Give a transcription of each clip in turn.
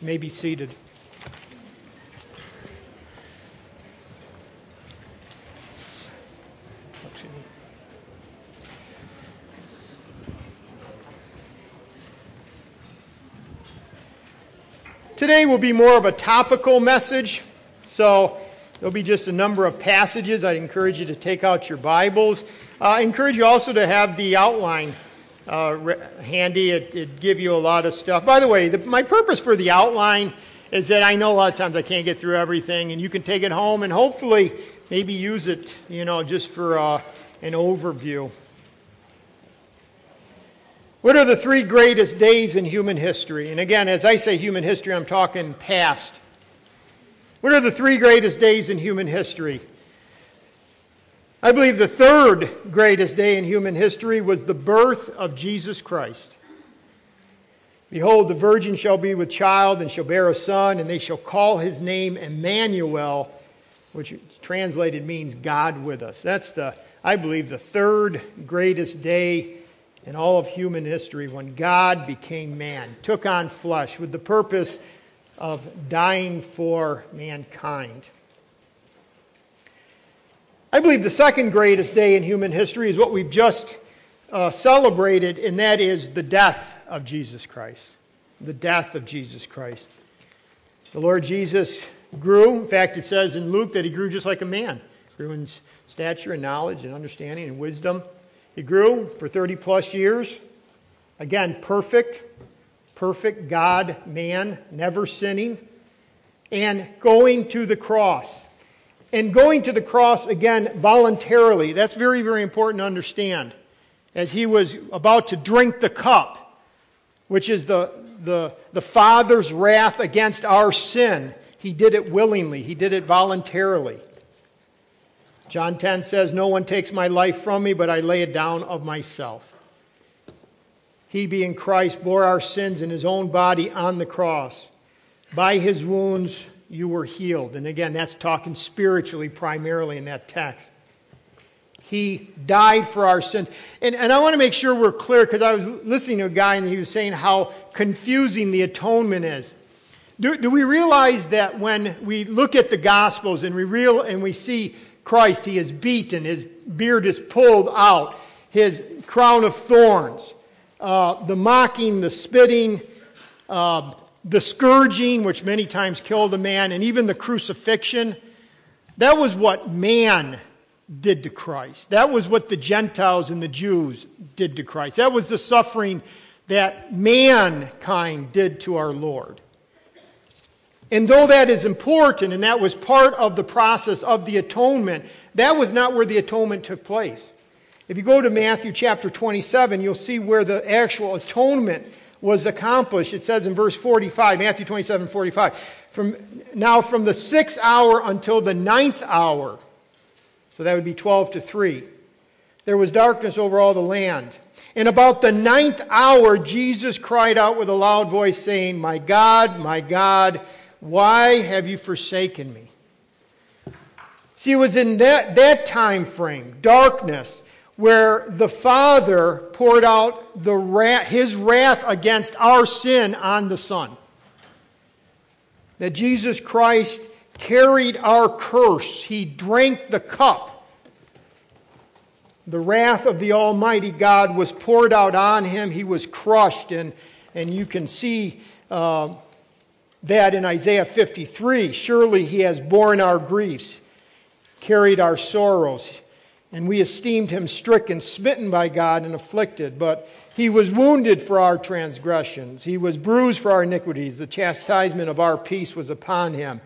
You may be seated. Today will be more of a topical message, so there'll be just a number of passages. I'd encourage you to take out your Bibles. Uh, I encourage you also to have the outline uh, handy. It, it give you a lot of stuff. By the way, the, my purpose for the outline is that I know a lot of times I can't get through everything, and you can take it home and hopefully maybe use it, you know, just for uh, an overview. What are the three greatest days in human history? And again, as I say human history, I'm talking past. What are the three greatest days in human history? I believe the third greatest day in human history was the birth of Jesus Christ. Behold, the virgin shall be with child and shall bear a son, and they shall call his name Emmanuel, which translated means God with us. That's the, I believe, the third greatest day in all of human history when God became man, took on flesh with the purpose of dying for mankind. I believe the second greatest day in human history is what we've just uh, celebrated, and that is the death of Jesus Christ. The death of Jesus Christ. The Lord Jesus grew. In fact, it says in Luke that he grew just like a man, grew in stature and knowledge and understanding and wisdom. He grew for 30 plus years. Again, perfect, perfect God, man, never sinning, and going to the cross. And going to the cross again voluntarily. That's very, very important to understand. As he was about to drink the cup, which is the, the, the Father's wrath against our sin, he did it willingly, he did it voluntarily. John 10 says, No one takes my life from me, but I lay it down of myself. He, being Christ, bore our sins in his own body on the cross. By his wounds you were healed. And again, that's talking spiritually primarily in that text. He died for our sins. And, and I want to make sure we're clear because I was listening to a guy and he was saying how confusing the atonement is. Do, do we realize that when we look at the Gospels and we, real, and we see Christ, he is beaten, his beard is pulled out, his crown of thorns, uh, the mocking, the spitting, uh, the scourging, which many times killed a man, and even the crucifixion. That was what man did to Christ. That was what the Gentiles and the Jews did to Christ. That was the suffering that mankind did to our Lord. And though that is important and that was part of the process of the atonement, that was not where the atonement took place. If you go to Matthew chapter 27, you'll see where the actual atonement was accomplished. It says in verse 45, Matthew 27, 45, from, now from the sixth hour until the ninth hour, so that would be 12 to 3, there was darkness over all the land. And about the ninth hour, Jesus cried out with a loud voice, saying, My God, my God, why have you forsaken me? See, it was in that, that time frame, darkness, where the Father poured out the his wrath against our sin on the Son. That Jesus Christ carried our curse. He drank the cup. The wrath of the Almighty God was poured out on him. He was crushed. And, and you can see uh, that in Isaiah 53 surely he has borne our griefs, carried our sorrows, and we esteemed him stricken, smitten by God, and afflicted. But he was wounded for our transgressions, he was bruised for our iniquities. The chastisement of our peace was upon him,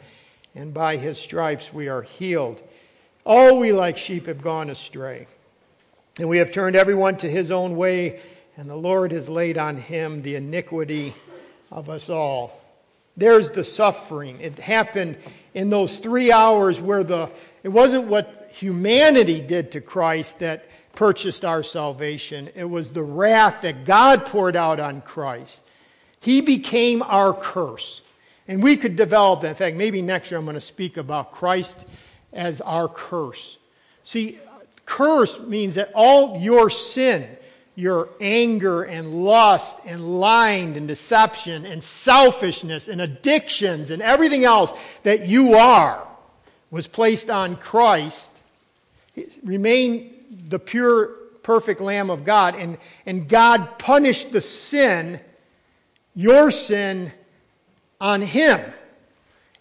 and by his stripes we are healed. All we like sheep have gone astray, and we have turned everyone to his own way, and the Lord has laid on him the iniquity of us all. There's the suffering. It happened in those three hours where the, it wasn't what humanity did to Christ that purchased our salvation. It was the wrath that God poured out on Christ. He became our curse. And we could develop that. In fact, maybe next year I'm going to speak about Christ as our curse. See, curse means that all your sin, your anger and lust and lying and deception and selfishness and addictions and everything else that you are was placed on Christ, remain the pure, perfect Lamb of God, and, and God punished the sin, your sin, on Him.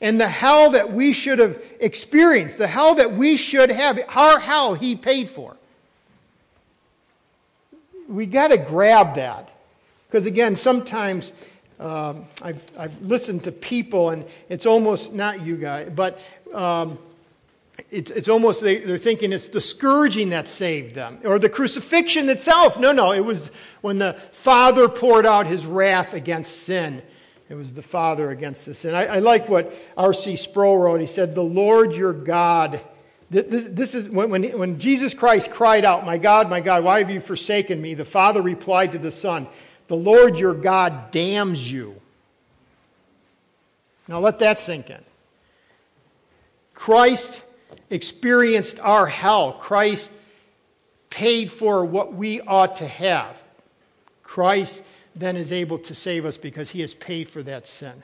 And the hell that we should have experienced, the hell that we should have, our hell He paid for we got to grab that. Because again, sometimes um, I've, I've listened to people, and it's almost not you guys, but um, it's, it's almost they, they're thinking it's the scourging that saved them, or the crucifixion itself. No, no, it was when the Father poured out his wrath against sin. It was the Father against the sin. I, I like what R.C. Sproul wrote. He said, The Lord your God this, this is when, when, when Jesus Christ cried out, My God, my God, why have you forsaken me? The Father replied to the Son, The Lord your God damns you. Now let that sink in. Christ experienced our hell. Christ paid for what we ought to have. Christ then is able to save us because he has paid for that sin.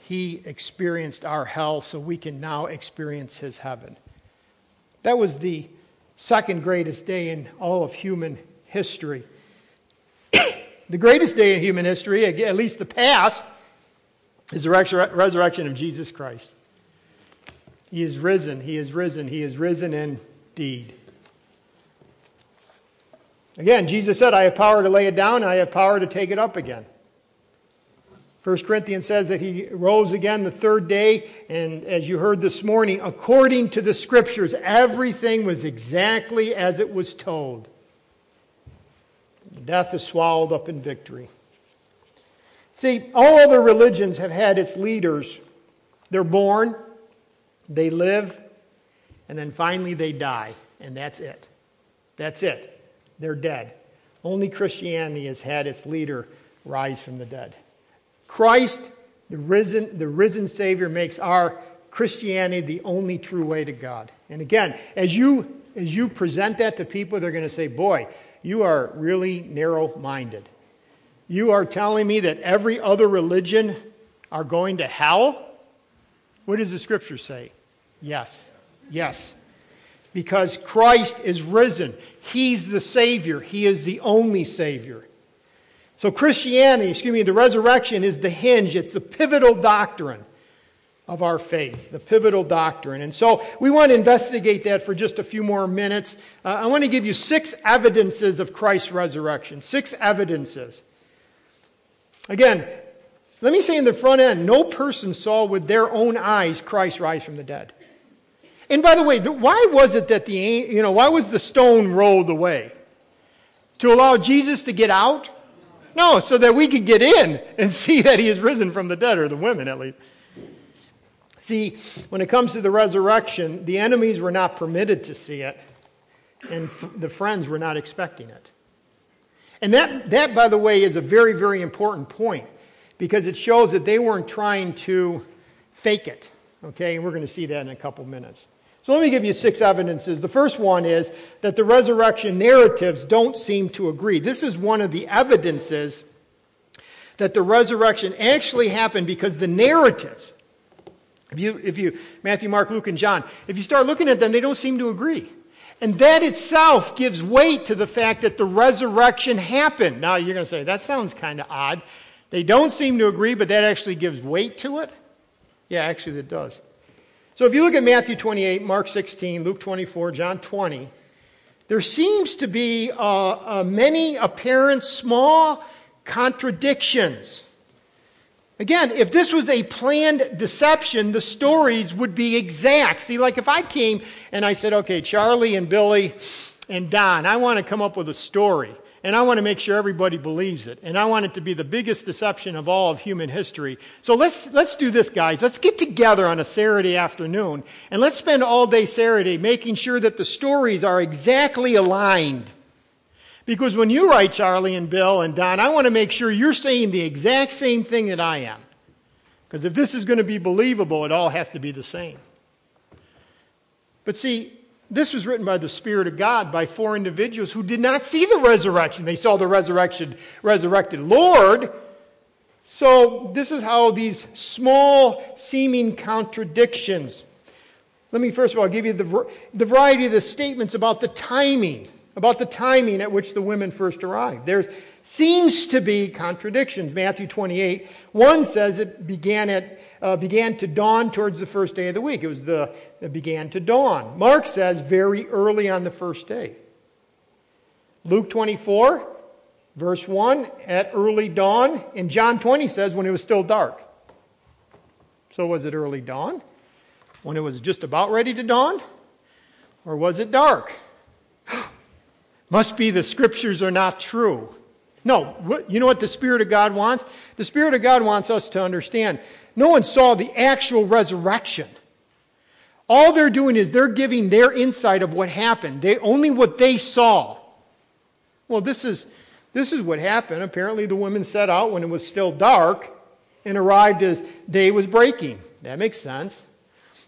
He experienced our hell, so we can now experience his heaven. That was the second greatest day in all of human history. the greatest day in human history, at least the past, is the resurrection of Jesus Christ. He is risen, he is risen, he is risen indeed. Again, Jesus said, I have power to lay it down, I have power to take it up again. 1 Corinthians says that he rose again the third day, and as you heard this morning, according to the scriptures, everything was exactly as it was told. Death is swallowed up in victory. See, all other religions have had its leaders. They're born, they live, and then finally they die, and that's it. That's it. They're dead. Only Christianity has had its leader rise from the dead. Christ, the risen, the risen Savior, makes our Christianity the only true way to God. And again, as you, as you present that to people, they're going to say, Boy, you are really narrow minded. You are telling me that every other religion are going to hell? What does the scripture say? Yes. Yes. Because Christ is risen. He's the Savior. He is the only Savior. So, Christianity, excuse me, the resurrection is the hinge, it's the pivotal doctrine of our faith, the pivotal doctrine. And so, we want to investigate that for just a few more minutes. Uh, I want to give you six evidences of Christ's resurrection. Six evidences. Again, let me say in the front end no person saw with their own eyes Christ rise from the dead. And by the way, why was it that the, you know, why was the stone rolled away? To allow Jesus to get out? No, so that we could get in and see that he is risen from the dead, or the women at least. See, when it comes to the resurrection, the enemies were not permitted to see it, and the friends were not expecting it. And that, that, by the way, is a very, very important point because it shows that they weren't trying to fake it. Okay, and we're going to see that in a couple minutes. So let me give you six evidences. The first one is that the resurrection narratives don't seem to agree. This is one of the evidences that the resurrection actually happened because the narratives, if you, if you, Matthew, Mark, Luke, and John, if you start looking at them, they don't seem to agree. And that itself gives weight to the fact that the resurrection happened. Now you're going to say, that sounds kind of odd. They don't seem to agree, but that actually gives weight to it? Yeah, actually, it does. So if you look at Matthew 28, Mark 16, Luke 24, John 20, there seems to be uh, uh, many apparent small contradictions. Again, if this was a planned deception, the stories would be exact. See, like if I came and I said, okay, Charlie and Billy and Don, I want to come up with a story. And I want to make sure everybody believes it. And I want it to be the biggest deception of all of human history. So let's, let's do this, guys. Let's get together on a Saturday afternoon and let's spend all day Saturday making sure that the stories are exactly aligned. Because when you write Charlie and Bill and Don, I want to make sure you're saying the exact same thing that I am. Because if this is going to be believable, it all has to be the same. But see, this was written by the Spirit of God by four individuals who did not see the resurrection. They saw the resurrection, resurrected Lord. So, this is how these small seeming contradictions. Let me first of all give you the, the variety of the statements about the timing, about the timing at which the women first arrived. There seems to be contradictions. Matthew 28, one says it began at uh, began to dawn towards the first day of the week. It was the it began to dawn. Mark says very early on the first day. Luke 24, verse 1, at early dawn. And John 20 says when it was still dark. So was it early dawn? When it was just about ready to dawn? Or was it dark? Must be the scriptures are not true. No, you know what the Spirit of God wants? The Spirit of God wants us to understand no one saw the actual resurrection. All they're doing is they're giving their insight of what happened. They only what they saw. Well, this is this is what happened. Apparently the women set out when it was still dark and arrived as day was breaking. That makes sense.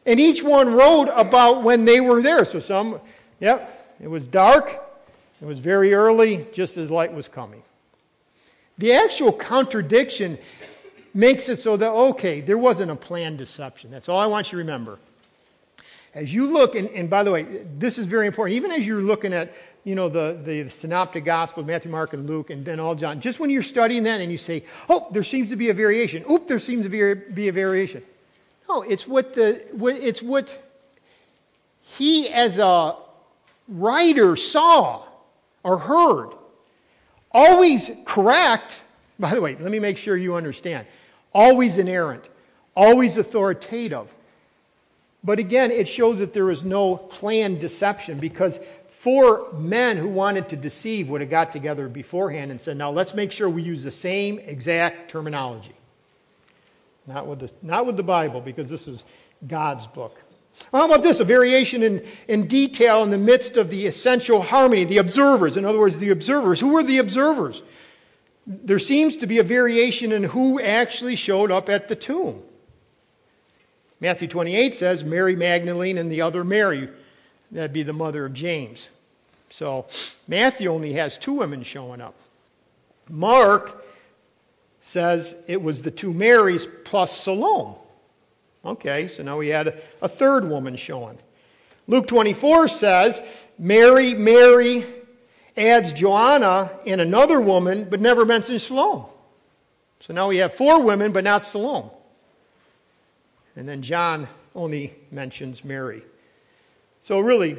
And each one wrote about when they were there. So some, yep, it was dark. It was very early, just as light was coming. The actual contradiction makes it so that, okay, there wasn't a planned deception. That's all I want you to remember. As you look, and, and by the way, this is very important, even as you're looking at, you know, the, the synoptic gospel, Matthew, Mark, and Luke, and then all John, just when you're studying that and you say, oh, there seems to be a variation. Oop, there seems to be a, be a variation. No, it's what the, it's what he as a writer saw or heard. Always correct. By the way, let me make sure you understand always inerrant, always authoritative. But again, it shows that there was no planned deception because four men who wanted to deceive would have got together beforehand and said, now let's make sure we use the same exact terminology. Not with the, not with the Bible, because this is God's book. Well, how about this? A variation in, in detail in the midst of the essential harmony, the observers. In other words, the observers. Who were the observers? there seems to be a variation in who actually showed up at the tomb. Matthew 28 says Mary Magdalene and the other Mary. That'd be the mother of James. So Matthew only has two women showing up. Mark says it was the two Marys plus Salome. Okay, so now we had a, third woman showing. Luke 24 says Mary, Mary, adds Joanna and another woman, but never mentions Salome. So now we have four women, but not Salome. And then John only mentions Mary. So, really,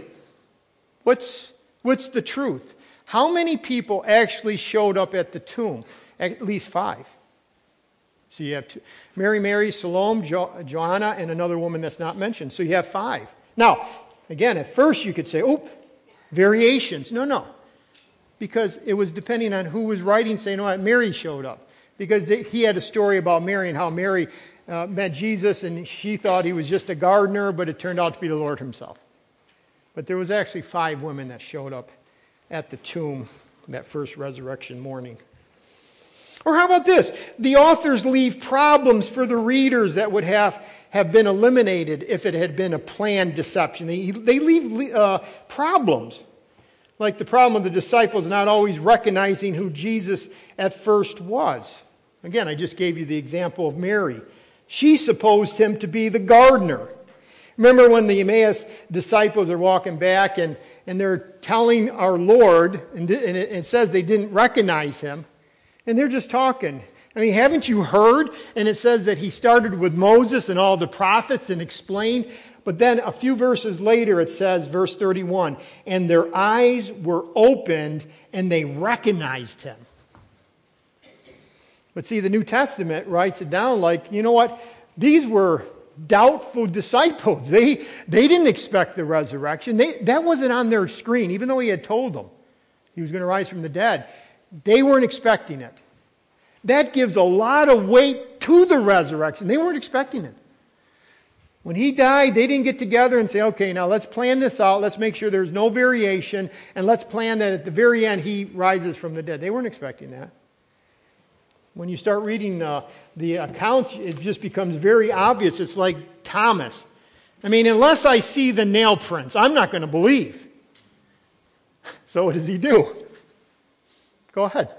what's, what's the truth? How many people actually showed up at the tomb? At least five. So you have two, Mary, Mary, Salome, jo- Joanna, and another woman that's not mentioned. So you have five. Now, again, at first you could say, oh, variations. No, no because it was depending on who was writing, saying, oh, Mary showed up. Because he had a story about Mary and how Mary uh, met Jesus and she thought he was just a gardener, but it turned out to be the Lord himself. But there was actually five women that showed up at the tomb that first resurrection morning. Or how about this? The authors leave problems for the readers that would have, have been eliminated if it had been a planned deception. They, they leave uh, problems. Like the problem of the disciples not always recognizing who Jesus at first was. Again, I just gave you the example of Mary. She supposed him to be the gardener. Remember when the Emmaus disciples are walking back and, and they're telling our Lord, and, and it, it says they didn't recognize him, and they're just talking. I mean, haven't you heard? And it says that he started with Moses and all the prophets and explained but then a few verses later, it says, verse 31, and their eyes were opened and they recognized him. But see, the New Testament writes it down like, you know what? These were doubtful disciples. They, they didn't expect the resurrection. They, that wasn't on their screen, even though he had told them he was going to rise from the dead. They weren't expecting it. That gives a lot of weight to the resurrection. They weren't expecting it. When he died, they didn't get together and say, okay, now let's plan this out. Let's make sure there's no variation. And let's plan that at the very end he rises from the dead. They weren't expecting that. When you start reading uh, the accounts, it just becomes very obvious. It's like Thomas. I mean, unless I see the nail prints, I'm not going to believe. So, what does he do? Go ahead.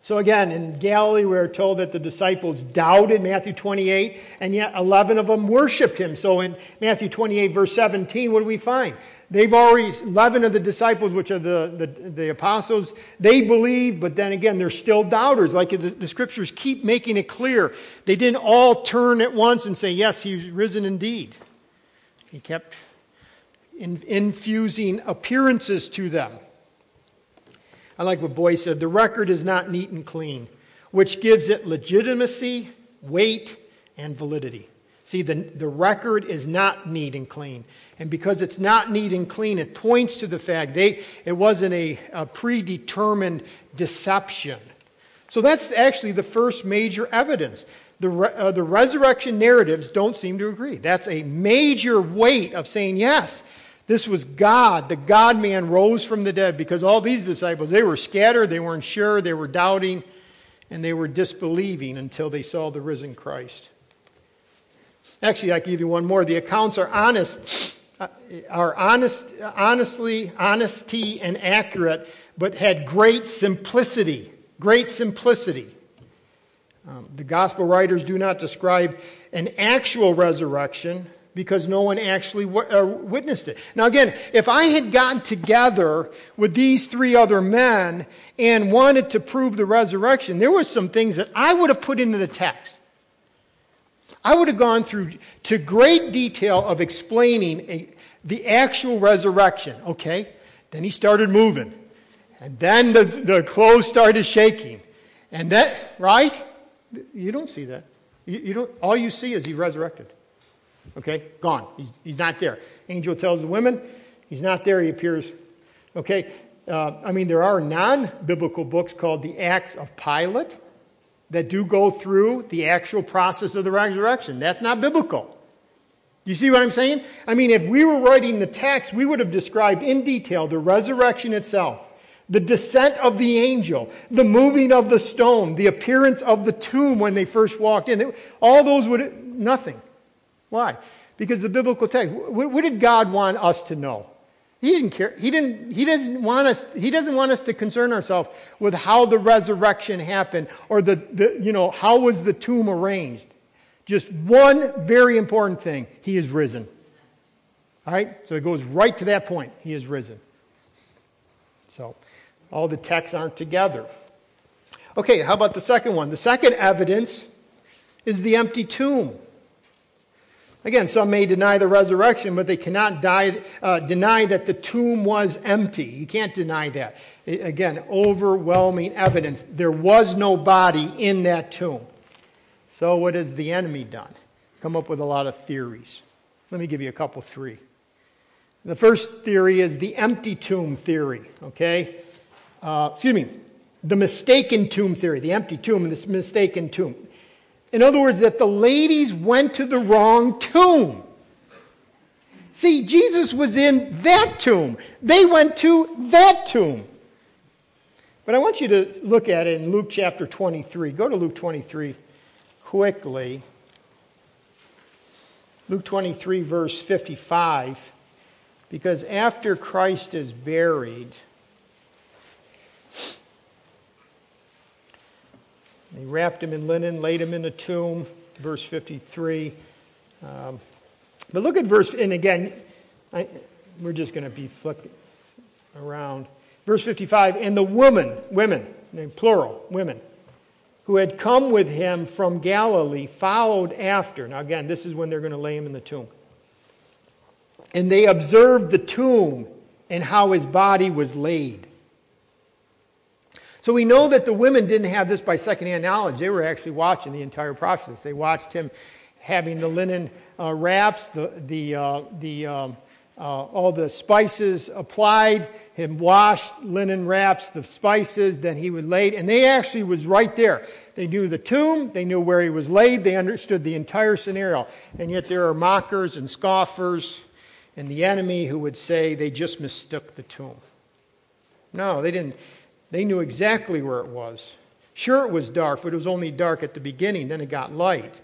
So again, in Galilee, we're told that the disciples doubted, Matthew 28, and yet 11 of them worshiped him. So in Matthew 28, verse 17, what do we find? They've already, 11 of the disciples, which are the, the, the apostles, they believe, but then again, they're still doubters. Like the, the scriptures keep making it clear. They didn't all turn at once and say, Yes, he's risen indeed. He kept in, infusing appearances to them. I like what Boice said the record is not neat and clean, which gives it legitimacy, weight, and validity. See, the, the record is not neat and clean. And because it's not neat and clean, it points to the fact they, it wasn't a, a predetermined deception. So that's actually the first major evidence. The, uh, the resurrection narratives don't seem to agree. That's a major weight of saying, yes, this was God. The God man rose from the dead because all these disciples, they were scattered, they weren't sure, they were doubting, and they were disbelieving until they saw the risen Christ. Actually, I can give you one more. The accounts are honest, uh, are honest, honestly, honesty and accurate, but had great simplicity. Great simplicity. Um, the gospel writers do not describe an actual resurrection, because no one actually uh, witnessed it. Now, again, if I had gotten together with these three other men and wanted to prove the resurrection, there were some things that I would have put into the text. I would have gone through to great detail of explaining a, the actual resurrection. Okay, then he started moving, and then the, the clothes started shaking, and that right? You don't see that. You, you don't. All you see is he resurrected. Okay, gone. He's, he's not there. Angel tells the women, he's not there. He appears. Okay, uh, I mean, there are non biblical books called the Acts of Pilate that do go through the actual process of the resurrection. That's not biblical. You see what I'm saying? I mean, if we were writing the text, we would have described in detail the resurrection itself, the descent of the angel, the moving of the stone, the appearance of the tomb when they first walked in. All those would, nothing. Why? Because the biblical text, what, did God want us to know? He didn't care. He, didn't, he, doesn't want us, he doesn't want us to concern ourselves with how the resurrection happened or the, the, you know, how was the tomb arranged. Just one very important thing. He is risen. All right? So it goes right to that point. He is risen. So all the texts aren't together. Okay, how about the second one? The second evidence is the empty tomb. Again, some may deny the resurrection, but they cannot die, uh, deny that the tomb was empty. You can't deny that. Again, overwhelming evidence. There was no body in that tomb. So, what has the enemy done? Come up with a lot of theories. Let me give you a couple, three. The first theory is the empty tomb theory, okay? Uh, excuse me, the mistaken tomb theory, the empty tomb and this mistaken tomb. In other words, that the ladies went to the wrong tomb. See, Jesus was in that tomb. They went to that tomb. But I want you to look at it in Luke chapter 23. Go to Luke 23 quickly. Luke 23, verse 55. Because after Christ is buried, They wrapped him in linen, laid him in a tomb, verse 53. Um, but look at verse, and again, I, we're just going to be flipping around. Verse 55, and the woman, women, plural, women, who had come with him from Galilee followed after. Now, again, this is when they're going to lay him in the tomb. And they observed the tomb and how his body was laid. So we know that the women didn't have this by secondhand knowledge. They were actually watching the entire process. They watched him having the linen uh, wraps, the, the, uh, the, um, uh, all the spices applied, him washed, linen wraps, the spices, then he was laid. and they actually was right there. They knew the tomb, they knew where he was laid, they understood the entire scenario. And yet there are mockers and scoffers and the enemy who would say they just mistook the tomb. No, they didn't. They knew exactly where it was. Sure, it was dark, but it was only dark at the beginning, then it got light.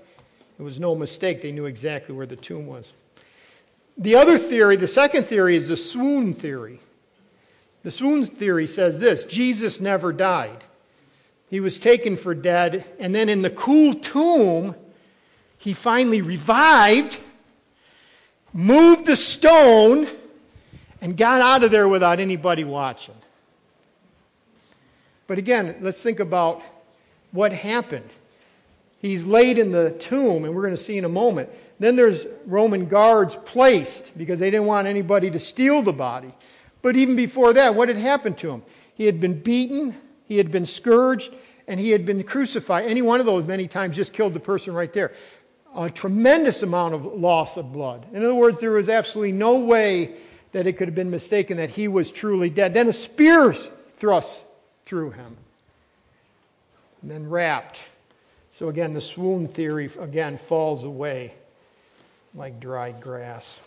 It was no mistake. They knew exactly where the tomb was. The other theory, the second theory, is the swoon theory. The swoon theory says this Jesus never died. He was taken for dead, and then in the cool tomb, he finally revived, moved the stone, and got out of there without anybody watching. But again, let's think about what happened. He's laid in the tomb, and we're going to see in a moment. Then there's Roman guards placed because they didn't want anybody to steal the body. But even before that, what had happened to him? He had been beaten, he had been scourged, and he had been crucified. Any one of those many times just killed the person right there. A tremendous amount of loss of blood. In other words, there was absolutely no way that it could have been mistaken that he was truly dead. Then a spear thrust through him, and then wrapped. So again, the swoon theory again falls away like dried grass.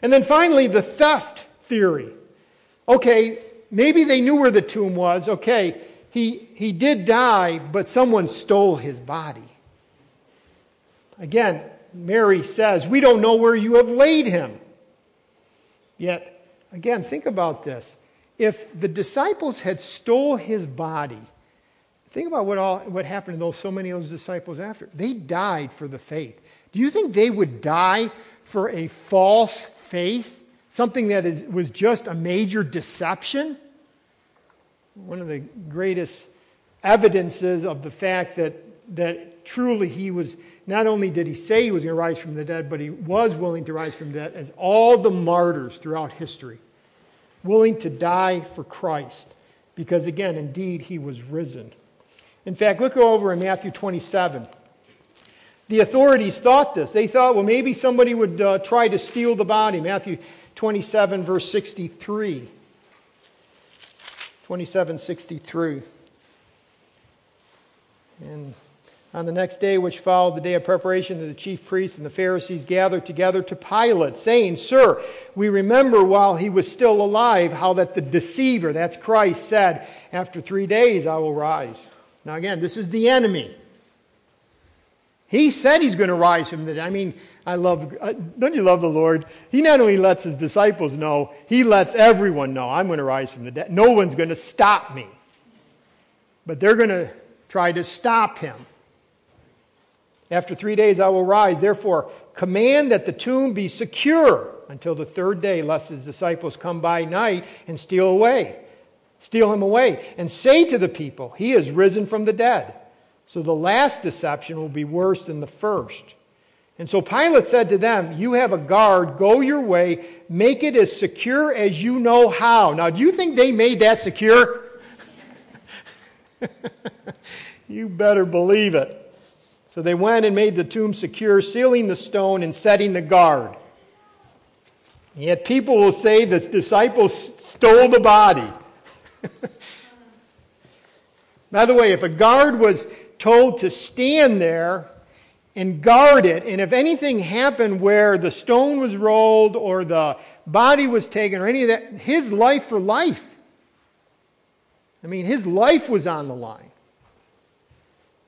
And then finally, the theft theory. Okay, maybe they knew where the tomb was. Okay, he, he did die, but someone stole his body. Again, Mary says, We don't know where you have laid him. Yet, again, think about this. If the disciples had stole his body, think about what, all, what happened to those so many of those disciples after. They died for the faith. Do you think they would die for a false faith? Something that is, was just a major deception? One of the greatest evidences of the fact that, that truly he was, not only did he say he was going to rise from the dead, but he was willing to rise from the dead, as all the martyrs throughout history, willing to die for Christ. Because again, indeed, he was risen. In fact, look over in Matthew 27. The authorities thought this. They thought, well, maybe somebody would uh, try to steal the body. Matthew 27, verse 63. 27, 63. And on the next day, which followed the day of preparation, the chief priests and the Pharisees gathered together to Pilate, saying, Sir, we remember while he was still alive how that the deceiver, that's Christ, said, After three days I will rise. Now, again, this is the enemy. He said he's going to rise from the dead. I mean, I love, uh, don't you love the Lord? He not only lets his disciples know, he lets everyone know, I'm going to rise from the dead. No one's going to stop me. But they're going to try to stop him. After three days I will rise. Therefore, command that the tomb be secure until the third day, lest his disciples come by night and steal away, steal him away, and say to the people, He is risen from the dead. So the last deception will be worse than the first. And so Pilate said to them, You have a guard, go your way, make it as secure as you know how. Now, do you think they made that secure? you better believe it. So they went and made the tomb secure, sealing the stone and setting the guard. Yet people will say the disciples stole the body. By the way, if a guard was told to stand there and guard it. And if anything happened where the stone was rolled or the body was taken or any of that, his life for life. I mean, his life was on the line.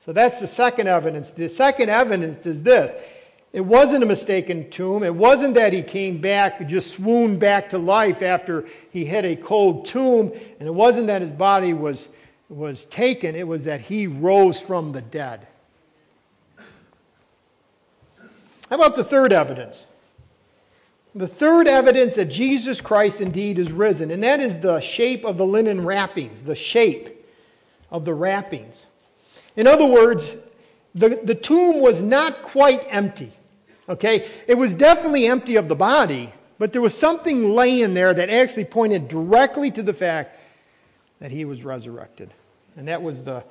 So that's the second evidence. The second evidence is this it wasn't a mistaken tomb. It wasn't that he came back, just swooned back to life after he hit a cold tomb. And it wasn't that his body was was taken, it was that he rose from the dead. How about the third evidence? The third evidence that Jesus Christ indeed is risen, and that is the shape of the linen wrappings, the shape of the wrappings. In other words, the, the tomb was not quite empty. Okay? It was definitely empty of the body, but there was something laying there that actually pointed directly to the fact that he was resurrected and that was the,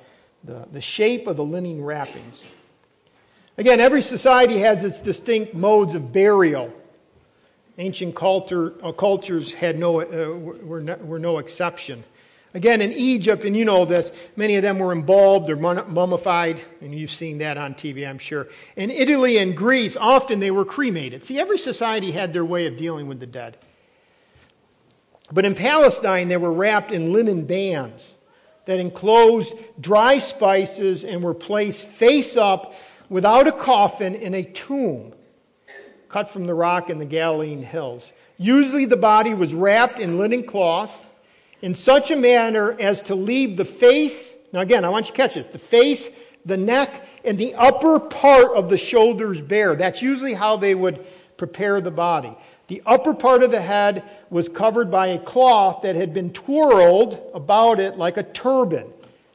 the, the shape of the linen wrappings. Again, every society has its distinct modes of burial. Ancient culture, uh, cultures had no, uh, were, no, were no exception. Again, in Egypt, and you know this, many of them were embalmed or mummified, and you've seen that on TV, I'm sure. In Italy and Greece, often they were cremated. See, every society had their way of dealing with the dead. But in Palestine, they were wrapped in linen bands that enclosed dry spices and were placed face up without a coffin in a tomb cut from the rock in the Galilean hills. Usually the body was wrapped in linen cloths in such a manner as to leave the face. Now, again, I want you to catch this the face, the neck, and the upper part of the shoulders bare. That's usually how they would prepare the body. The upper part of the head was covered by a cloth that had been twirled about it like a turban.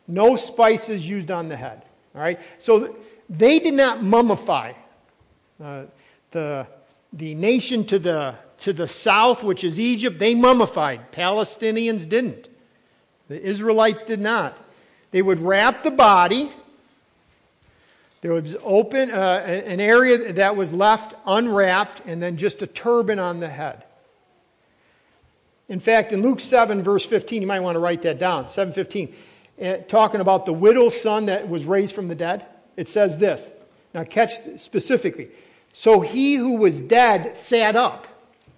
No spices used on the head. All right? So they did not mummify. Uh, the, the nation to the, to the south, which is Egypt, they mummified. Palestinians didn't. The Israelites did not. They would wrap the body. There was open uh, an area that was left unwrapped, and then just a turban on the head. In fact, in Luke 7, verse 15, you might want to write that down. 7:15, uh, talking about the widow's son that was raised from the dead. It says this. Now, catch specifically. So he who was dead sat up.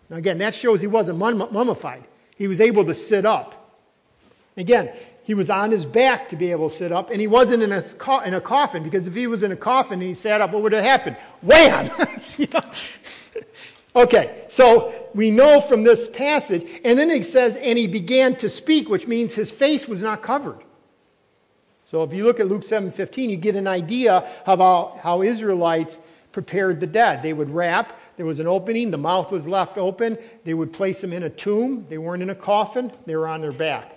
Now, again, that shows he wasn't mummified. He was able to sit up. Again, he was on his back to be able to sit up, and he wasn't in a, in a coffin, because if he was in a coffin and he sat up, what would have happened? Wham! you know? Okay, so we know from this passage, and then it says, and he began to speak, which means his face was not covered. So if you look at Luke 7:15, you get an idea of how, how Israelites prepared the dead. They would wrap, there was an opening, the mouth was left open. They would place them in a tomb. They weren't in a coffin, they were on their back.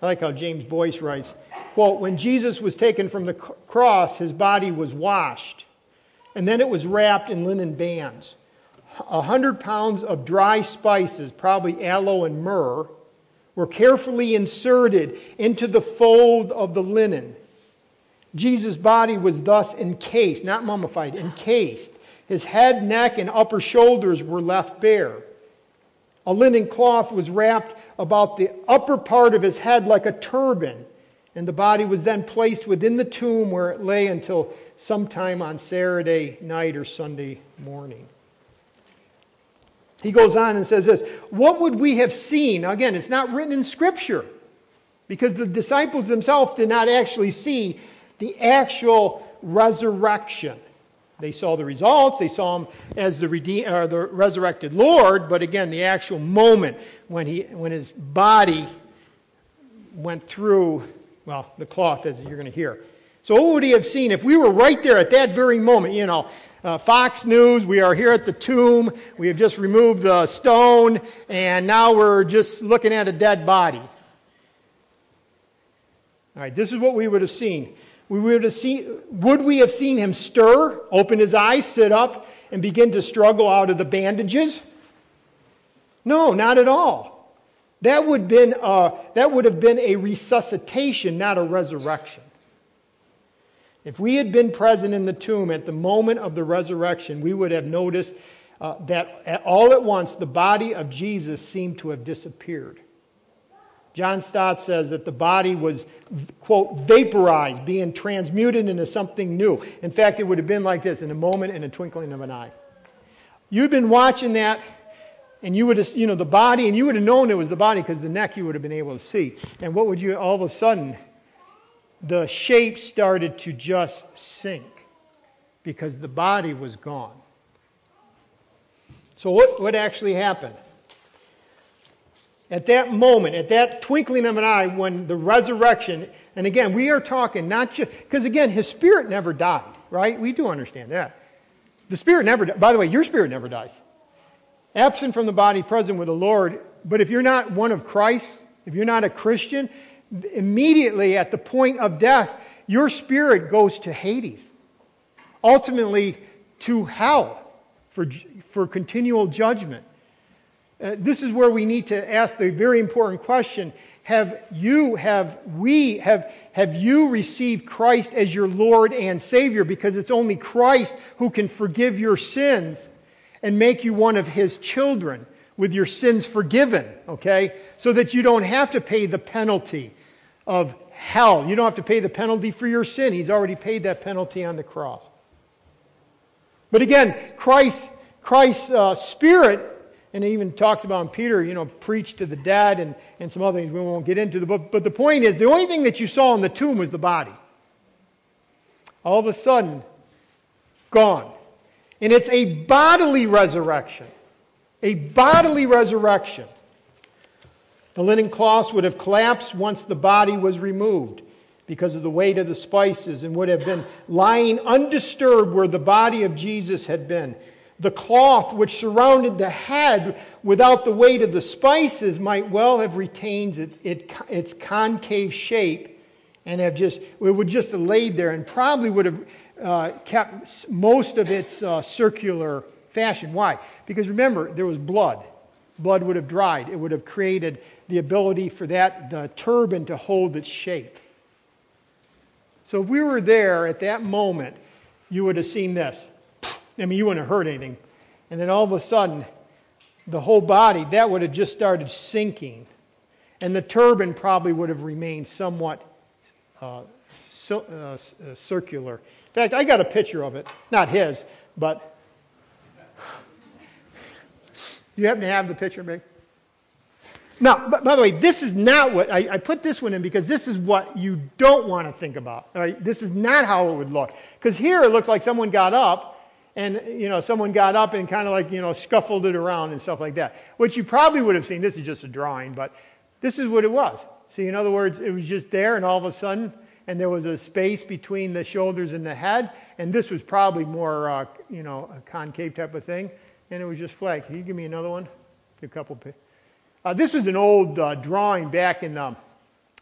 I like how James Boice writes, quote, when Jesus was taken from the cross, his body was washed, and then it was wrapped in linen bands. A hundred pounds of dry spices, probably aloe and myrrh, were carefully inserted into the fold of the linen Jesus' body was thus encased, not mummified, encased. His head, neck, and upper shoulders were left bare. A linen cloth was wrapped about the upper part of his head like a turban, and the body was then placed within the tomb where it lay until sometime on Saturday night or Sunday morning. He goes on and says this What would we have seen? Again, it's not written in Scripture because the disciples themselves did not actually see the actual resurrection. They saw the results, they saw him as the, redeem, or the resurrected Lord, but again, the actual moment when, he, when his body went through, well, the cloth, as you're going to hear. So, what would he have seen if we were right there at that very moment? You know, uh, Fox News, we are here at the tomb, we have just removed the stone, and now we're just looking at a dead body. All right, this is what we would have seen. We would, have seen, would we have seen him stir, open his eyes, sit up, and begin to struggle out of the bandages? No, not at all. That would, been, uh, that would have been a resuscitation, not a resurrection. If we had been present in the tomb at the moment of the resurrection, we would have noticed uh, that all at once the body of Jesus seemed to have disappeared. John Stott says that the body was, quote, vaporized, being transmuted into something new. In fact, it would have been like this in a moment, in a twinkling of an eye. You'd been watching that, and you would have, you know, the body, and you would have known it was the body because the neck you would have been able to see. And what would you, all of a sudden, the shape started to just sink because the body was gone. So, what, what actually happened? At that moment, at that twinkling of an eye, when the resurrection, and again, we are talking not just, because again, his spirit never died, right? We do understand that. The spirit never, by the way, your spirit never dies. Absent from the body, present with the Lord. But if you're not one of Christ, if you're not a Christian, immediately at the point of death, your spirit goes to Hades. Ultimately, to hell for, for continual judgment. Uh, this is where we need to ask the very important question. Have you have we have have you received Christ as your Lord and Savior? Because it's only Christ who can forgive your sins and make you one of his children with your sins forgiven okay? So that you don't have to pay the penalty of hell. You don't have to pay the penalty for your sin. He's already paid that penalty on the cross. But again Christ Christ's uh, spirit and it even talks about Peter, you know, preach to the dead and, and some other things we won't get into. But, but the point is, the only thing that you saw in the tomb was the body. all of a sudden, gone. And it's a bodily resurrection. A bodily resurrection. The linen cloths would have collapsed once the body was removed because of the weight of the spices and would have been lying undisturbed where the body of Jesus had been. The cloth which surrounded the head without the weight of the spices might well have retained it, it, its concave shape and have just, it would just have laid there and probably would have uh, kept most of its uh, circular fashion. Why? Because remember, there was blood. Blood would have dried. It would have created the ability for that the turban to hold its shape. So if we were there at that moment, you would have seen this. I mean, you wouldn't have heard anything. And then all of a sudden, the whole body, that would have just started sinking. And the turban probably would have remained somewhat uh, uh, uh, circular. In fact, I got a picture of it. Not his, but. You happen to have the picture, Meg? Now, by the way, this is not what I, I, put this one in because this is what you don't want to think about. Right? This is not how it would look. Because here it looks like someone got up and you know someone got up and kind of like you know scuffled it around and stuff like that. Which you probably would have seen. This is just a drawing, but this is what it was. See, in other words, it was just there, and all of a sudden, and there was a space between the shoulders and the head, and this was probably more uh, you know a concave type of thing, and it was just flat. Can you give me another one? A couple. Uh, this was an old uh, drawing back in um,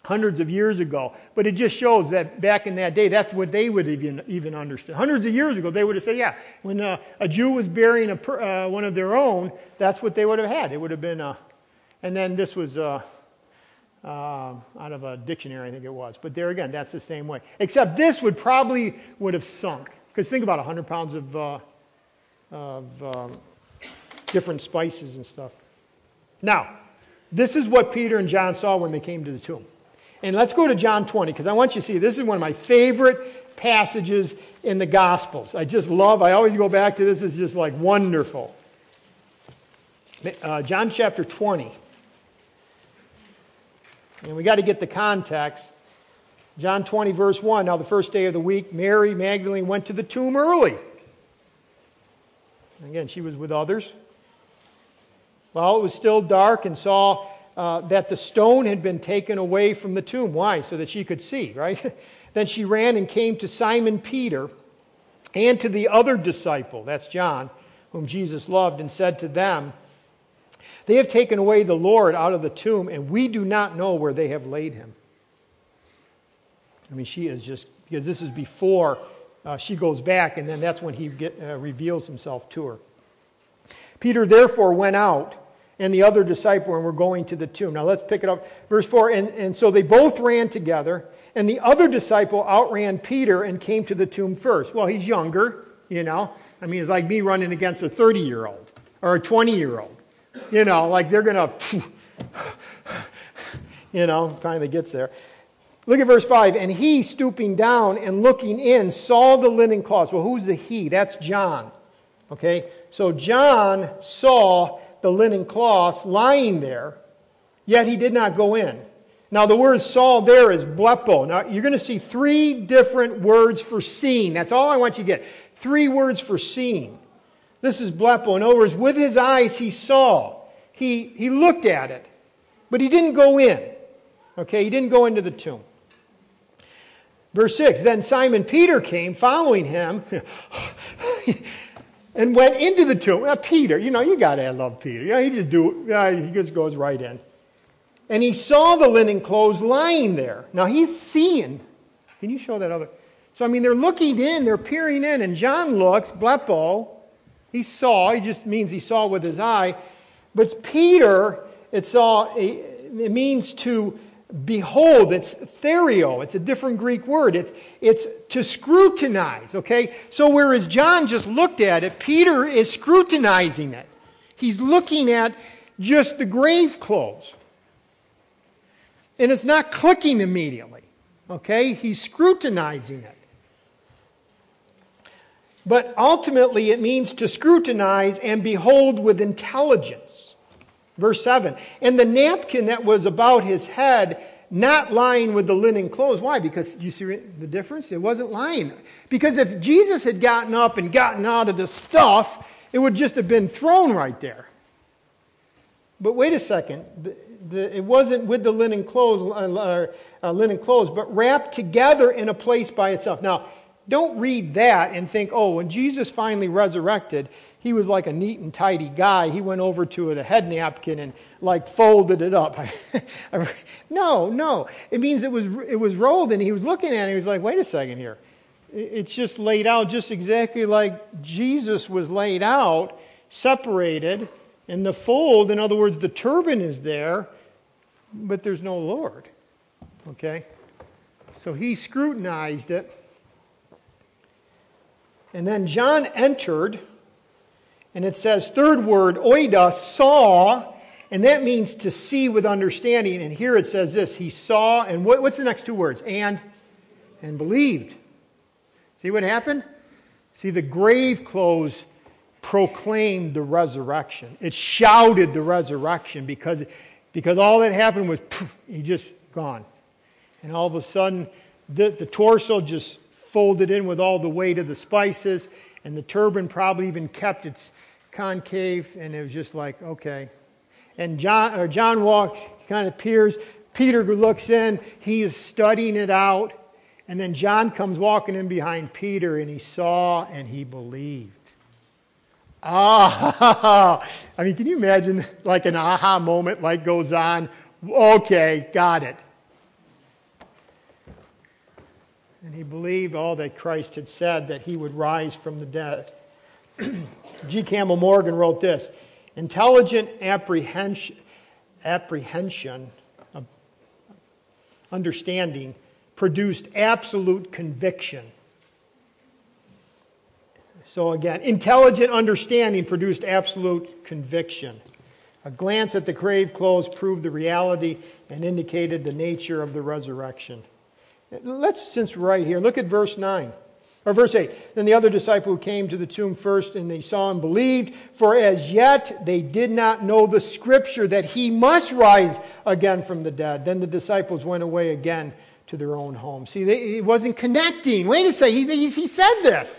hundreds of years ago, but it just shows that back in that day, that's what they would even, even understand. Hundreds of years ago, they would have said, yeah, when uh, a Jew was burying a, uh, one of their own, that's what they would have had. It would have been, uh, and then this was uh, out of a dictionary, I think it was. But there again, that's the same way. Except this would probably would have sunk. Because think about 100 pounds of, of um, different spices and stuff. Now, this is what Peter and John saw when they came to the tomb. And let's go to John 20, because I want you to see this is one of my favorite passages in the Gospels. I just love, I always go back to this, it's just like wonderful. Uh, John chapter 20. And we got to get the context. John 20, verse 1. Now, the first day of the week, Mary Magdalene went to the tomb early. Again, she was with others while it was still dark and saw uh, that the stone had been taken away from the tomb. Why? So that she could see, right? then she ran and came to Simon Peter and to the other disciple, that's John, whom Jesus loved, and said to them, They have taken away the Lord out of the tomb, and we do not know where they have laid him. I mean, she is just, because this is before uh, she goes back, and then that's when he get, uh, reveals himself to her. Peter therefore went out and the other disciple and were going to the tomb. Now let's pick it up. Verse 4 and, and so they both ran together, and the other disciple outran Peter and came to the tomb first. Well, he's younger, you know. I mean, it's like me running against a 30 year old or a 20 year old. You know, like they're going to, you know, finally gets there. Look at verse 5. And he, stooping down and looking in, saw the linen cloths. Well, who's the he? That's John. Okay? So John saw the linen cloth lying there, yet he did not go in. Now, the word saw there is blepo. Now, you're going to see three different words for seeing. That's all I want you to get. Three words for seeing. This is blepo. In other words, with his eyes he saw. He, he looked at it, but he didn't go in. Okay, he didn't go into the tomb. Verse 6 Then Simon Peter came following him. and went into the tomb. Now, Peter, you know, you got to love Peter. You know, he just do, he just goes right in. And he saw the linen clothes lying there. Now he's seeing. Can you show that other? So I mean, they're looking in, they're peering in, and John looks, blepo. He saw. He just means he saw with his eye. But Peter, it saw. It means to behold, it's theoreo, it's a different Greek word. It's, it's to scrutinize, okay? So whereas John just looked at it, Peter is scrutinizing it. He's looking at just the grave clothes. And it's not clicking immediately, okay? He's scrutinizing it. But ultimately, it means to scrutinize and behold with intelligence. Verse 7 And the napkin that was about his head not lying with the linen clothes. Why? Because you see the difference? It wasn't lying. Because if Jesus had gotten up and gotten out of the stuff, it would just have been thrown right there. But wait a second. The, the, it wasn't with the linen clothes, uh, uh, linen clothes, but wrapped together in a place by itself. Now, don't read that and think, oh, when Jesus finally resurrected, he was like a neat and tidy guy. He went over to the head napkin and like folded it up. no, no. It means it was, it was rolled and he was looking at it. He was like, wait a second here. It's just laid out just exactly like Jesus was laid out, separated. And the fold, in other words, the turban is there, but there's no Lord. Okay? So he scrutinized it. And then John entered, and it says, third word, oida, saw, and that means to see with understanding. And here it says this He saw, and what, what's the next two words? And, and believed. See what happened? See, the grave clothes proclaimed the resurrection. It shouted the resurrection because, because all that happened was poof, he just gone. And all of a sudden, the, the torso just folded in with all the weight of the spices, and the turban probably even kept its concave, and it was just like, okay. And John, or John walks, kind of peers. Peter looks in, he is studying it out. And then John comes walking in behind Peter, and he saw and he believed. Ah, I mean, can you imagine like an aha moment like goes on? Okay, got it. And he believed all that Christ had said that he would rise from the dead. G. Campbell Morgan wrote this Intelligent apprehension, apprehension uh, understanding produced absolute conviction. So, again, intelligent understanding produced absolute conviction. A glance at the grave clothes proved the reality and indicated the nature of the resurrection. Let's, since right here, look at verse 9. Or verse 8. Then the other disciple who came to the tomb first and they saw him believed, for as yet they did not know the scripture that he must rise again from the dead. Then the disciples went away again to their own home. See, they, he wasn't connecting. Wait a second, he, he, he said this.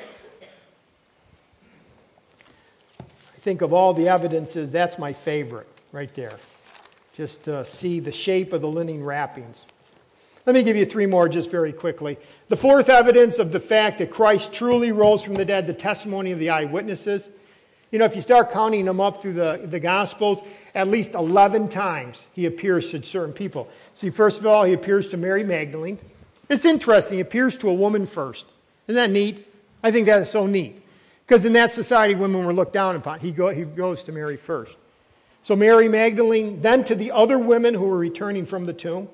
I think of all the evidences, that's my favorite right there. Just see the shape of the linen wrappings. Let me give you three more just very quickly. The fourth evidence of the fact that Christ truly rose from the dead, the testimony of the eyewitnesses. You know, if you start counting them up through the, the Gospels, at least 11 times he appears to certain people. See, first of all, he appears to Mary Magdalene. It's interesting. He appears to a woman first. Isn't that neat? I think that is so neat. Because in that society, women were looked down upon. He, go, he goes to Mary first. So Mary Magdalene, then to the other women who were returning from the tomb.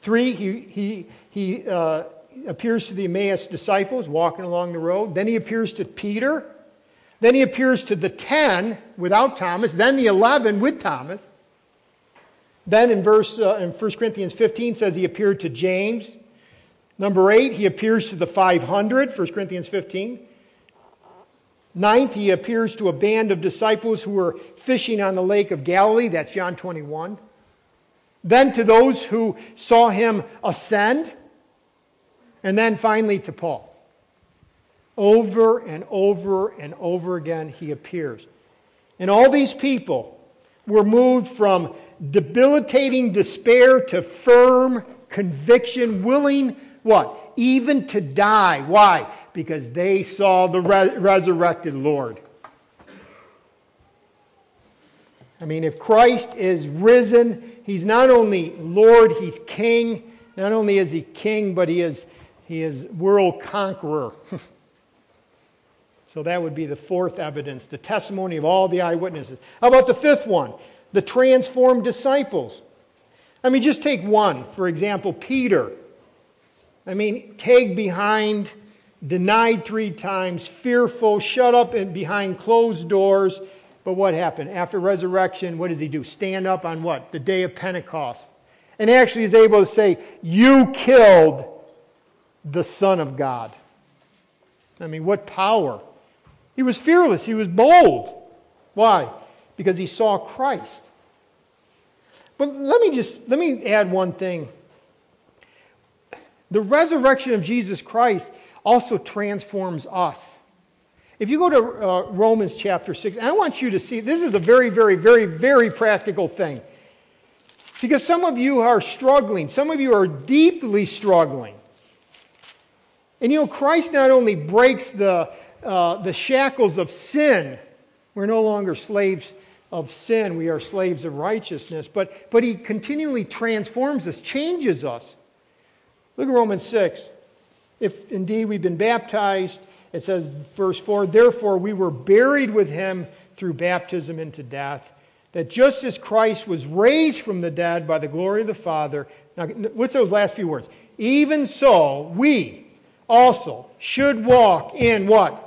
Three, he, he, he uh, appears to the Emmaus disciples walking along the road. Then he appears to Peter. Then he appears to the 10 without Thomas, then the 11 with Thomas. Then in verse uh, in 1 Corinthians 15 says he appeared to James. Number 8, he appears to the 500, 1 Corinthians 15. Ninth, he appears to a band of disciples who were fishing on the lake of Galilee, that's John 21. Then to those who saw him ascend, and then finally to Paul. Over and over and over again, he appears. And all these people were moved from debilitating despair to firm conviction, willing what? Even to die. Why? Because they saw the re- resurrected Lord. I mean, if Christ is risen, he's not only Lord, he's king. Not only is he king, but he is, he is world conqueror. So that would be the fourth evidence, the testimony of all the eyewitnesses. How about the fifth one? The transformed disciples. I mean, just take one, for example, Peter. I mean, tagged behind, denied three times, fearful, shut up in, behind closed doors. But what happened? After resurrection, what does he do? Stand up on what? The day of Pentecost. And actually is able to say, You killed the Son of God. I mean, what power. He was fearless, he was bold. Why? Because he saw Christ. But let me just let me add one thing The resurrection of Jesus Christ also transforms us. If you go to uh, Romans chapter 6, I want you to see this is a very, very, very, very practical thing. Because some of you are struggling, some of you are deeply struggling. And you know, Christ not only breaks the, uh, the shackles of sin, we're no longer slaves of sin, we are slaves of righteousness, but, but He continually transforms us, changes us. Look at Romans 6. If indeed we've been baptized, it says, verse 4, therefore we were buried with him through baptism into death, that just as Christ was raised from the dead by the glory of the Father, now what's those last few words? Even so, we also should walk in what?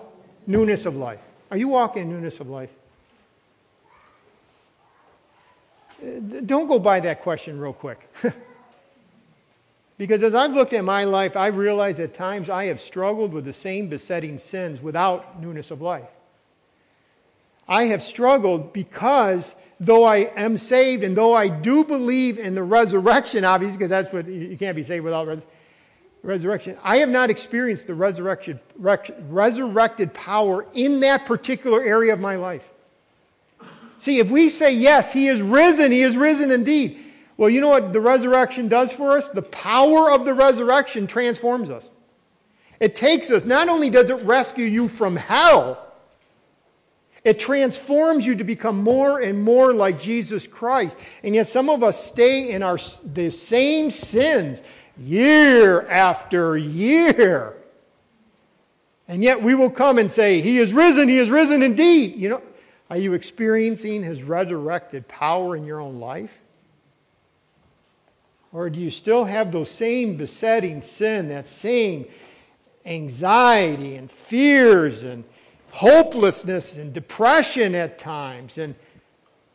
Newness of life. Are you walking in newness of life? Uh, don't go by that question real quick. Because as I've looked at my life, I've realized at times I have struggled with the same besetting sins without newness of life. I have struggled because though I am saved and though I do believe in the resurrection, obviously, because that's what you can't be saved without res- resurrection, I have not experienced the resurrection, resurrected power in that particular area of my life. See, if we say, yes, he is risen, he is risen indeed, well, you know what the resurrection does for us? The power of the resurrection transforms us. It takes us, not only does it rescue you from hell, it transforms you to become more and more like Jesus Christ. And yet some of us stay in our the same sins year after year. And yet we will come and say, He is risen, He is risen indeed. You know, are you experiencing His resurrected power in your own life? Or do you still have those same besetting sin, that same anxiety and fears and hopelessness and depression at times? And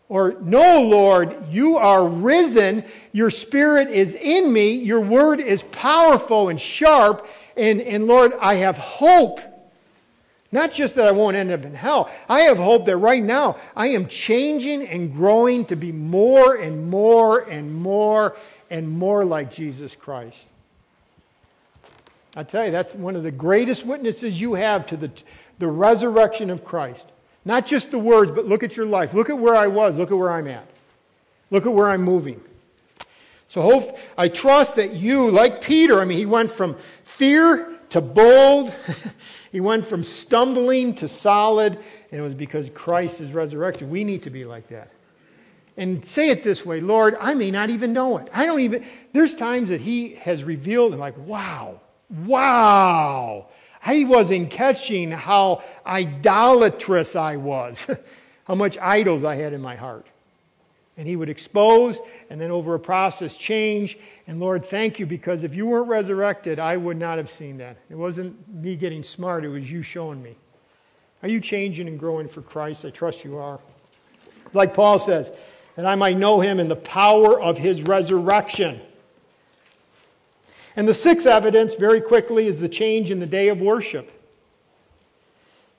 or, no, Lord, you are risen. Your spirit is in me. Your word is powerful and sharp. And, and Lord, I have hope. Not just that I won't end up in hell. I have hope that right now I am changing and growing to be more and more and more and more like Jesus Christ. I tell you, that's one of the greatest witnesses you have to the, the resurrection of Christ. Not just the words, but look at your life. Look at where I was. Look at where I'm at. Look at where I'm moving. So hope, I trust that you, like Peter, I mean, he went from fear to bold. he went from stumbling to solid, and it was because Christ is resurrected. We need to be like that and say it this way Lord, I may not even know it. I don't even, there's times that He has revealed, and like, wow, wow. I wasn't catching how idolatrous I was, how much idols I had in my heart. And He would expose, and then over a process, change. And Lord, thank you, because if you weren't resurrected, I would not have seen that. It wasn't me getting smart, it was you showing me. Are you changing and growing for Christ? I trust you are. Like Paul says, that I might know him in the power of his resurrection. And the sixth evidence, very quickly, is the change in the day of worship.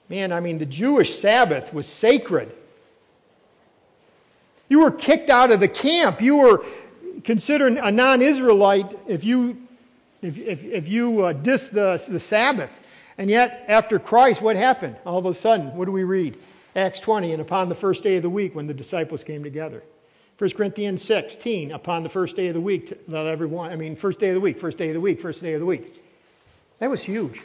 Man, I mean, the Jewish Sabbath was sacred. You were kicked out of the camp. You were considered a non Israelite if you, if, if, if you uh, diss the, the Sabbath. And yet, after Christ, what happened? All of a sudden, what do we read? Acts 20, and upon the first day of the week when the disciples came together. 1 Corinthians 16, upon the first day of the week, let everyone, I mean, first day of the week, first day of the week, first day of the week. That was huge.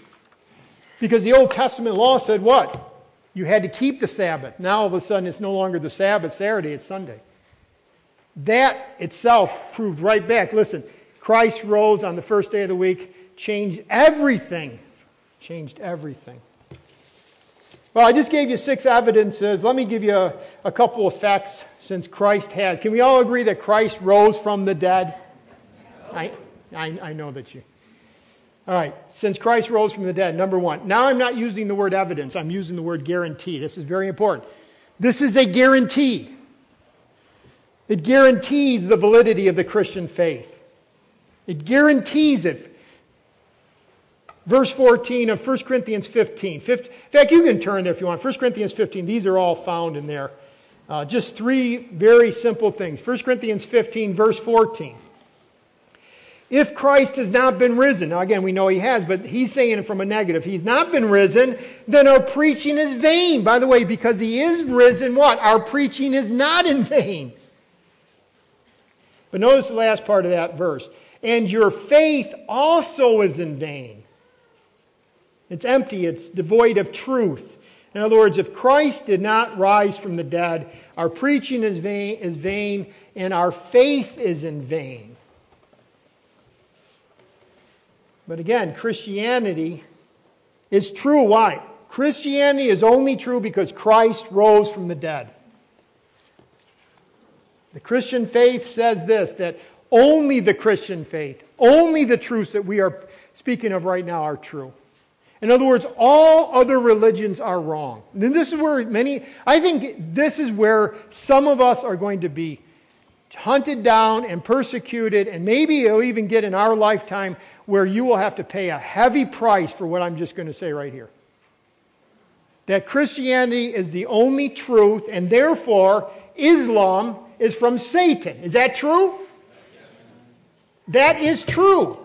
Because the Old Testament law said what? You had to keep the Sabbath. Now all of a sudden it's no longer the Sabbath, Saturday, it's Sunday. That itself proved right back. Listen, Christ rose on the first day of the week, changed everything. Changed everything. Well, I just gave you six evidences. Let me give you a, a couple of facts since Christ has. Can we all agree that Christ rose from the dead? I, I, I know that you. All right, since Christ rose from the dead, number one. Now I'm not using the word evidence, I'm using the word guarantee. This is very important. This is a guarantee. It guarantees the validity of the Christian faith. It guarantees it verse 14 of 1 Corinthians 15. 15. In fact, you can turn there if you want. 1 Corinthians 15, these are all found in there. Uh, just three very simple things. 1 Corinthians 15, verse 14. if Christ has not been risen, now again, we know he has, but he's saying it from a negative. He's not been risen, then our preaching is vain. By the way, because he is risen, what? Our preaching is not in vain. But notice the last part of that verse. And your faith also is in vain. It's empty, it's devoid of truth. In other words, if Christ did not rise from the dead, our preaching is vain, is vain and our faith is in vain. But again, Christianity is true. Why? Christianity is only true because Christ rose from the dead. The Christian faith says this that only the Christian faith, only the truths that we are speaking of right now are true. In other words, all other religions are wrong. And this is where many, I think this is where some of us are going to be hunted down and persecuted, and maybe it'll even get in our lifetime where you will have to pay a heavy price for what I'm just going to say right here. That Christianity is the only truth, and therefore Islam is from Satan. Is that true? Yes. That is true.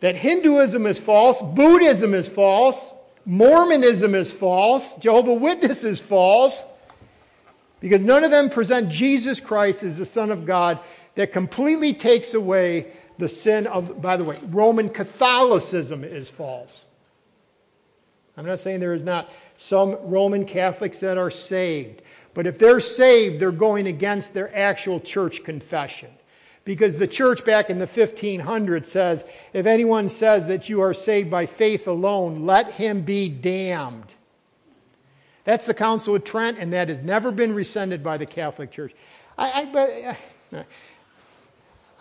That Hinduism is false, Buddhism is false, Mormonism is false, Jehovah Witness is false. Because none of them present Jesus Christ as the Son of God that completely takes away the sin of, by the way, Roman Catholicism is false. I'm not saying there is not some Roman Catholics that are saved, but if they're saved, they're going against their actual church confession. Because the church back in the 1500s says, if anyone says that you are saved by faith alone, let him be damned. That's the Council of Trent, and that has never been rescinded by the Catholic Church. I, I, uh,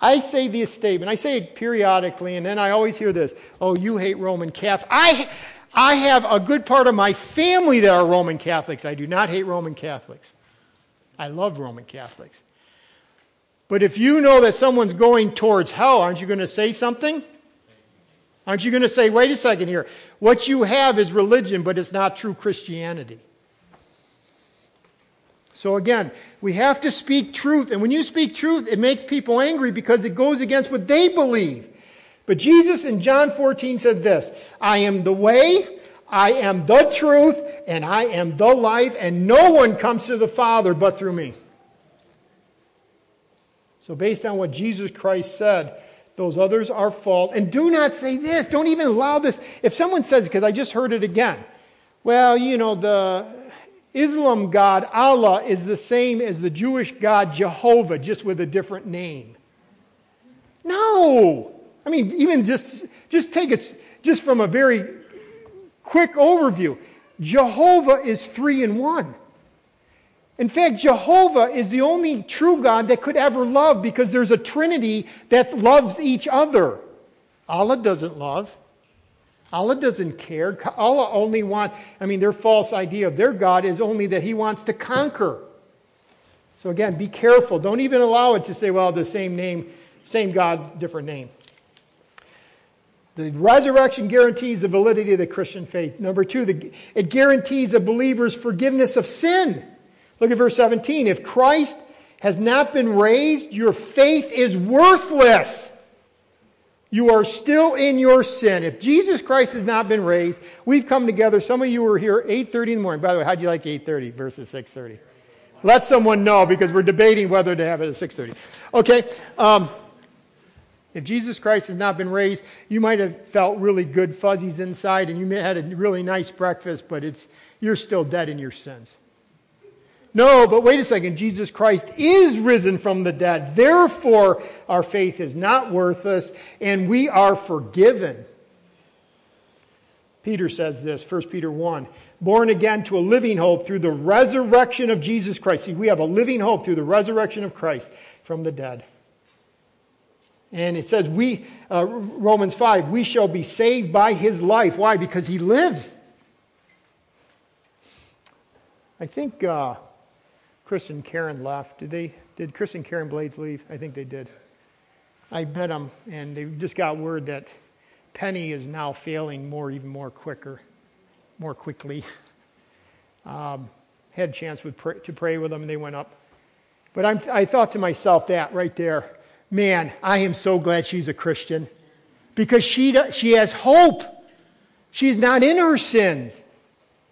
I say this statement. I say it periodically, and then I always hear this Oh, you hate Roman Catholics. I, I have a good part of my family that are Roman Catholics. I do not hate Roman Catholics. I love Roman Catholics. But if you know that someone's going towards hell, aren't you going to say something? Aren't you going to say, wait a second here, what you have is religion, but it's not true Christianity? So again, we have to speak truth. And when you speak truth, it makes people angry because it goes against what they believe. But Jesus in John 14 said this I am the way, I am the truth, and I am the life, and no one comes to the Father but through me. So, based on what Jesus Christ said, those others are false. And do not say this. Don't even allow this. If someone says, because I just heard it again, well, you know, the Islam God, Allah, is the same as the Jewish God, Jehovah, just with a different name. No! I mean, even just, just take it just from a very quick overview. Jehovah is three in one. In fact, Jehovah is the only true God that could ever love because there's a trinity that loves each other. Allah doesn't love. Allah doesn't care. Allah only wants, I mean, their false idea of their God is only that He wants to conquer. So again, be careful. Don't even allow it to say, well, the same name, same God, different name. The resurrection guarantees the validity of the Christian faith. Number two, the, it guarantees a believer's forgiveness of sin. Look at verse 17. If Christ has not been raised, your faith is worthless. You are still in your sin. If Jesus Christ has not been raised, we've come together. Some of you were here 8:30 in the morning. By the way, how'd you like 8:30 versus 6:30? Let someone know because we're debating whether to have it at 6:30. Okay. Um, if Jesus Christ has not been raised, you might have felt really good fuzzies inside, and you may have had a really nice breakfast, but it's you're still dead in your sins. No, but wait a second. Jesus Christ is risen from the dead. Therefore, our faith is not worthless and we are forgiven. Peter says this, 1 Peter 1 born again to a living hope through the resurrection of Jesus Christ. See, we have a living hope through the resurrection of Christ from the dead. And it says, we, uh, Romans 5, we shall be saved by his life. Why? Because he lives. I think uh, Chris and Karen left. Did they? Did Chris and Karen Blades leave? I think they did. I met them, and they just got word that Penny is now failing more, even more quicker, more quickly. Um, had a chance to pray with them, and they went up. But I'm, I thought to myself that right there, man, I am so glad she's a Christian because she, she has hope. She's not in her sins.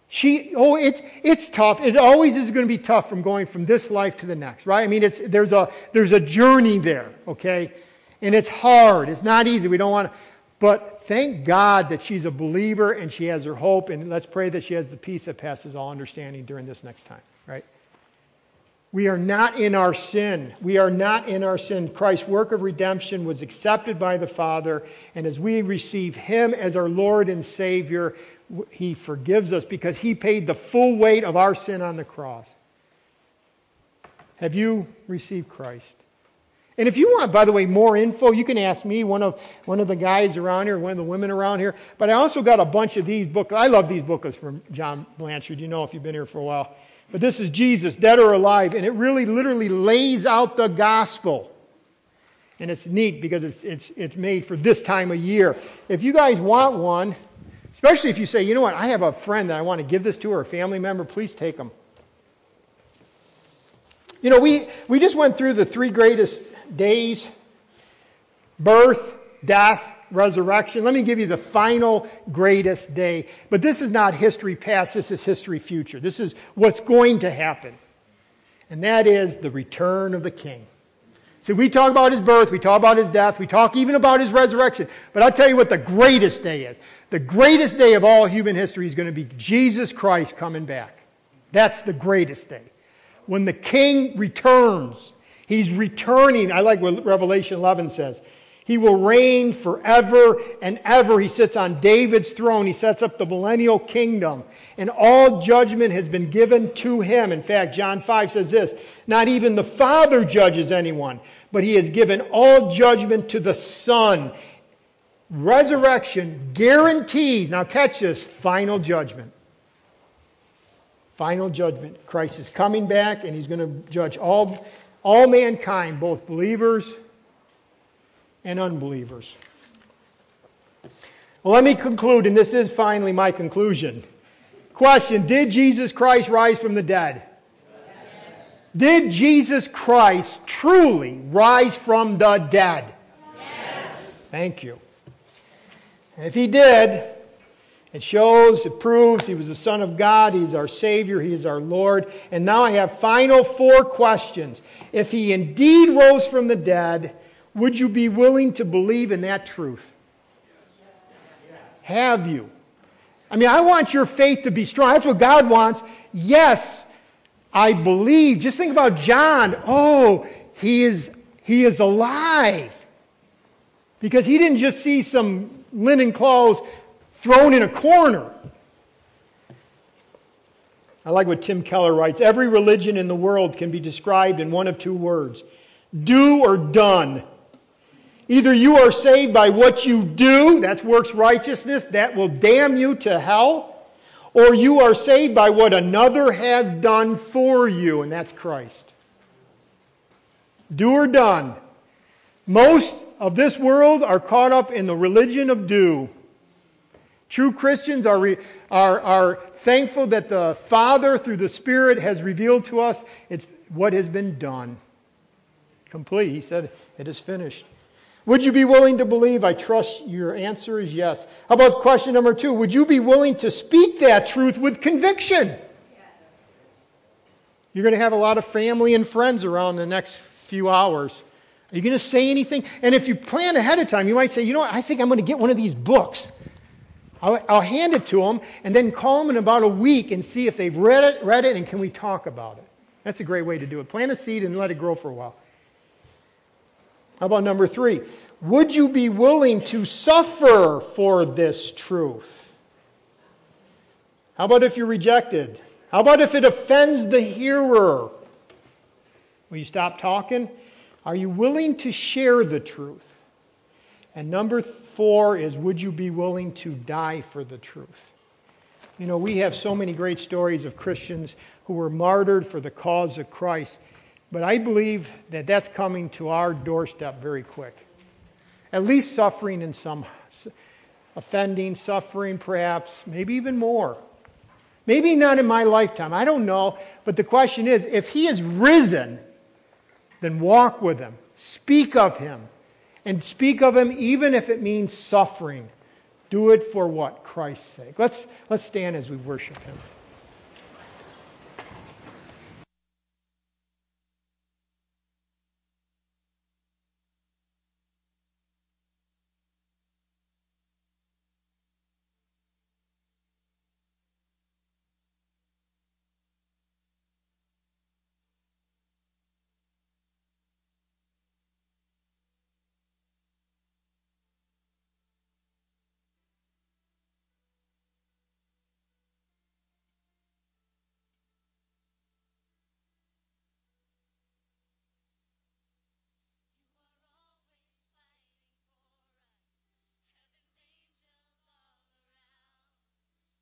She, oh, it's, it's tough. It always is going to be tough from going from this life to the next, right? I mean, it's, there's, a, there's a journey there, okay? And it's hard. It's not easy. We don't want to. But thank God that she's a believer and she has her hope. And let's pray that she has the peace that passes all understanding during this next time? We are not in our sin. We are not in our sin. Christ's work of redemption was accepted by the Father. And as we receive Him as our Lord and Savior, He forgives us because He paid the full weight of our sin on the cross. Have you received Christ? And if you want, by the way, more info, you can ask me, one of, one of the guys around here, one of the women around here. But I also got a bunch of these books. I love these books from John Blanchard. You know if you've been here for a while. But this is Jesus, dead or alive. And it really literally lays out the gospel. And it's neat because it's, it's, it's made for this time of year. If you guys want one, especially if you say, you know what, I have a friend that I want to give this to or a family member, please take them. You know, we, we just went through the three greatest days birth, death, resurrection. Let me give you the final greatest day. But this is not history past, this is history future. This is what's going to happen. And that is the return of the king. See, we talk about his birth, we talk about his death, we talk even about his resurrection. But I'll tell you what the greatest day is. The greatest day of all human history is going to be Jesus Christ coming back. That's the greatest day. When the king returns, he's returning. I like what Revelation 11 says. He will reign forever and ever. He sits on David's throne. He sets up the millennial kingdom. And all judgment has been given to him. In fact, John 5 says this Not even the Father judges anyone, but he has given all judgment to the Son. Resurrection guarantees, now catch this, final judgment. Final judgment. Christ is coming back and he's going to judge all, all mankind, both believers and unbelievers. Well, let me conclude, and this is finally my conclusion. Question Did Jesus Christ rise from the dead? Yes. Did Jesus Christ truly rise from the dead? Yes. Thank you. if he did, it shows, it proves he was the Son of God, he's our Savior, he is our Lord. And now I have final four questions. If he indeed rose from the dead, would you be willing to believe in that truth? Have you? I mean, I want your faith to be strong. That's what God wants. Yes, I believe. Just think about John. Oh, he is, he is alive. Because he didn't just see some linen clothes thrown in a corner. I like what Tim Keller writes Every religion in the world can be described in one of two words do or done. Either you are saved by what you do, that's works righteousness, that will damn you to hell, or you are saved by what another has done for you, and that's Christ. Do or done. Most of this world are caught up in the religion of do. True Christians are, re, are, are thankful that the Father, through the Spirit, has revealed to us it's what has been done. Complete. He said, It is finished. Would you be willing to believe? I trust your answer is yes. How about question number two? Would you be willing to speak that truth with conviction? You're going to have a lot of family and friends around the next few hours. Are you going to say anything? And if you plan ahead of time, you might say, you know what, I think I'm going to get one of these books. I'll, I'll hand it to them and then call them in about a week and see if they've read it, read it, and can we talk about it. That's a great way to do it. Plant a seed and let it grow for a while. How about number three? Would you be willing to suffer for this truth? How about if you're rejected? How about if it offends the hearer? Will you stop talking? Are you willing to share the truth? And number four is would you be willing to die for the truth? You know, we have so many great stories of Christians who were martyred for the cause of Christ. But I believe that that's coming to our doorstep very quick. At least suffering in some, offending, suffering perhaps, maybe even more. Maybe not in my lifetime, I don't know. But the question is if he is risen, then walk with him. Speak of him. And speak of him even if it means suffering. Do it for what? Christ's sake. Let's, let's stand as we worship him.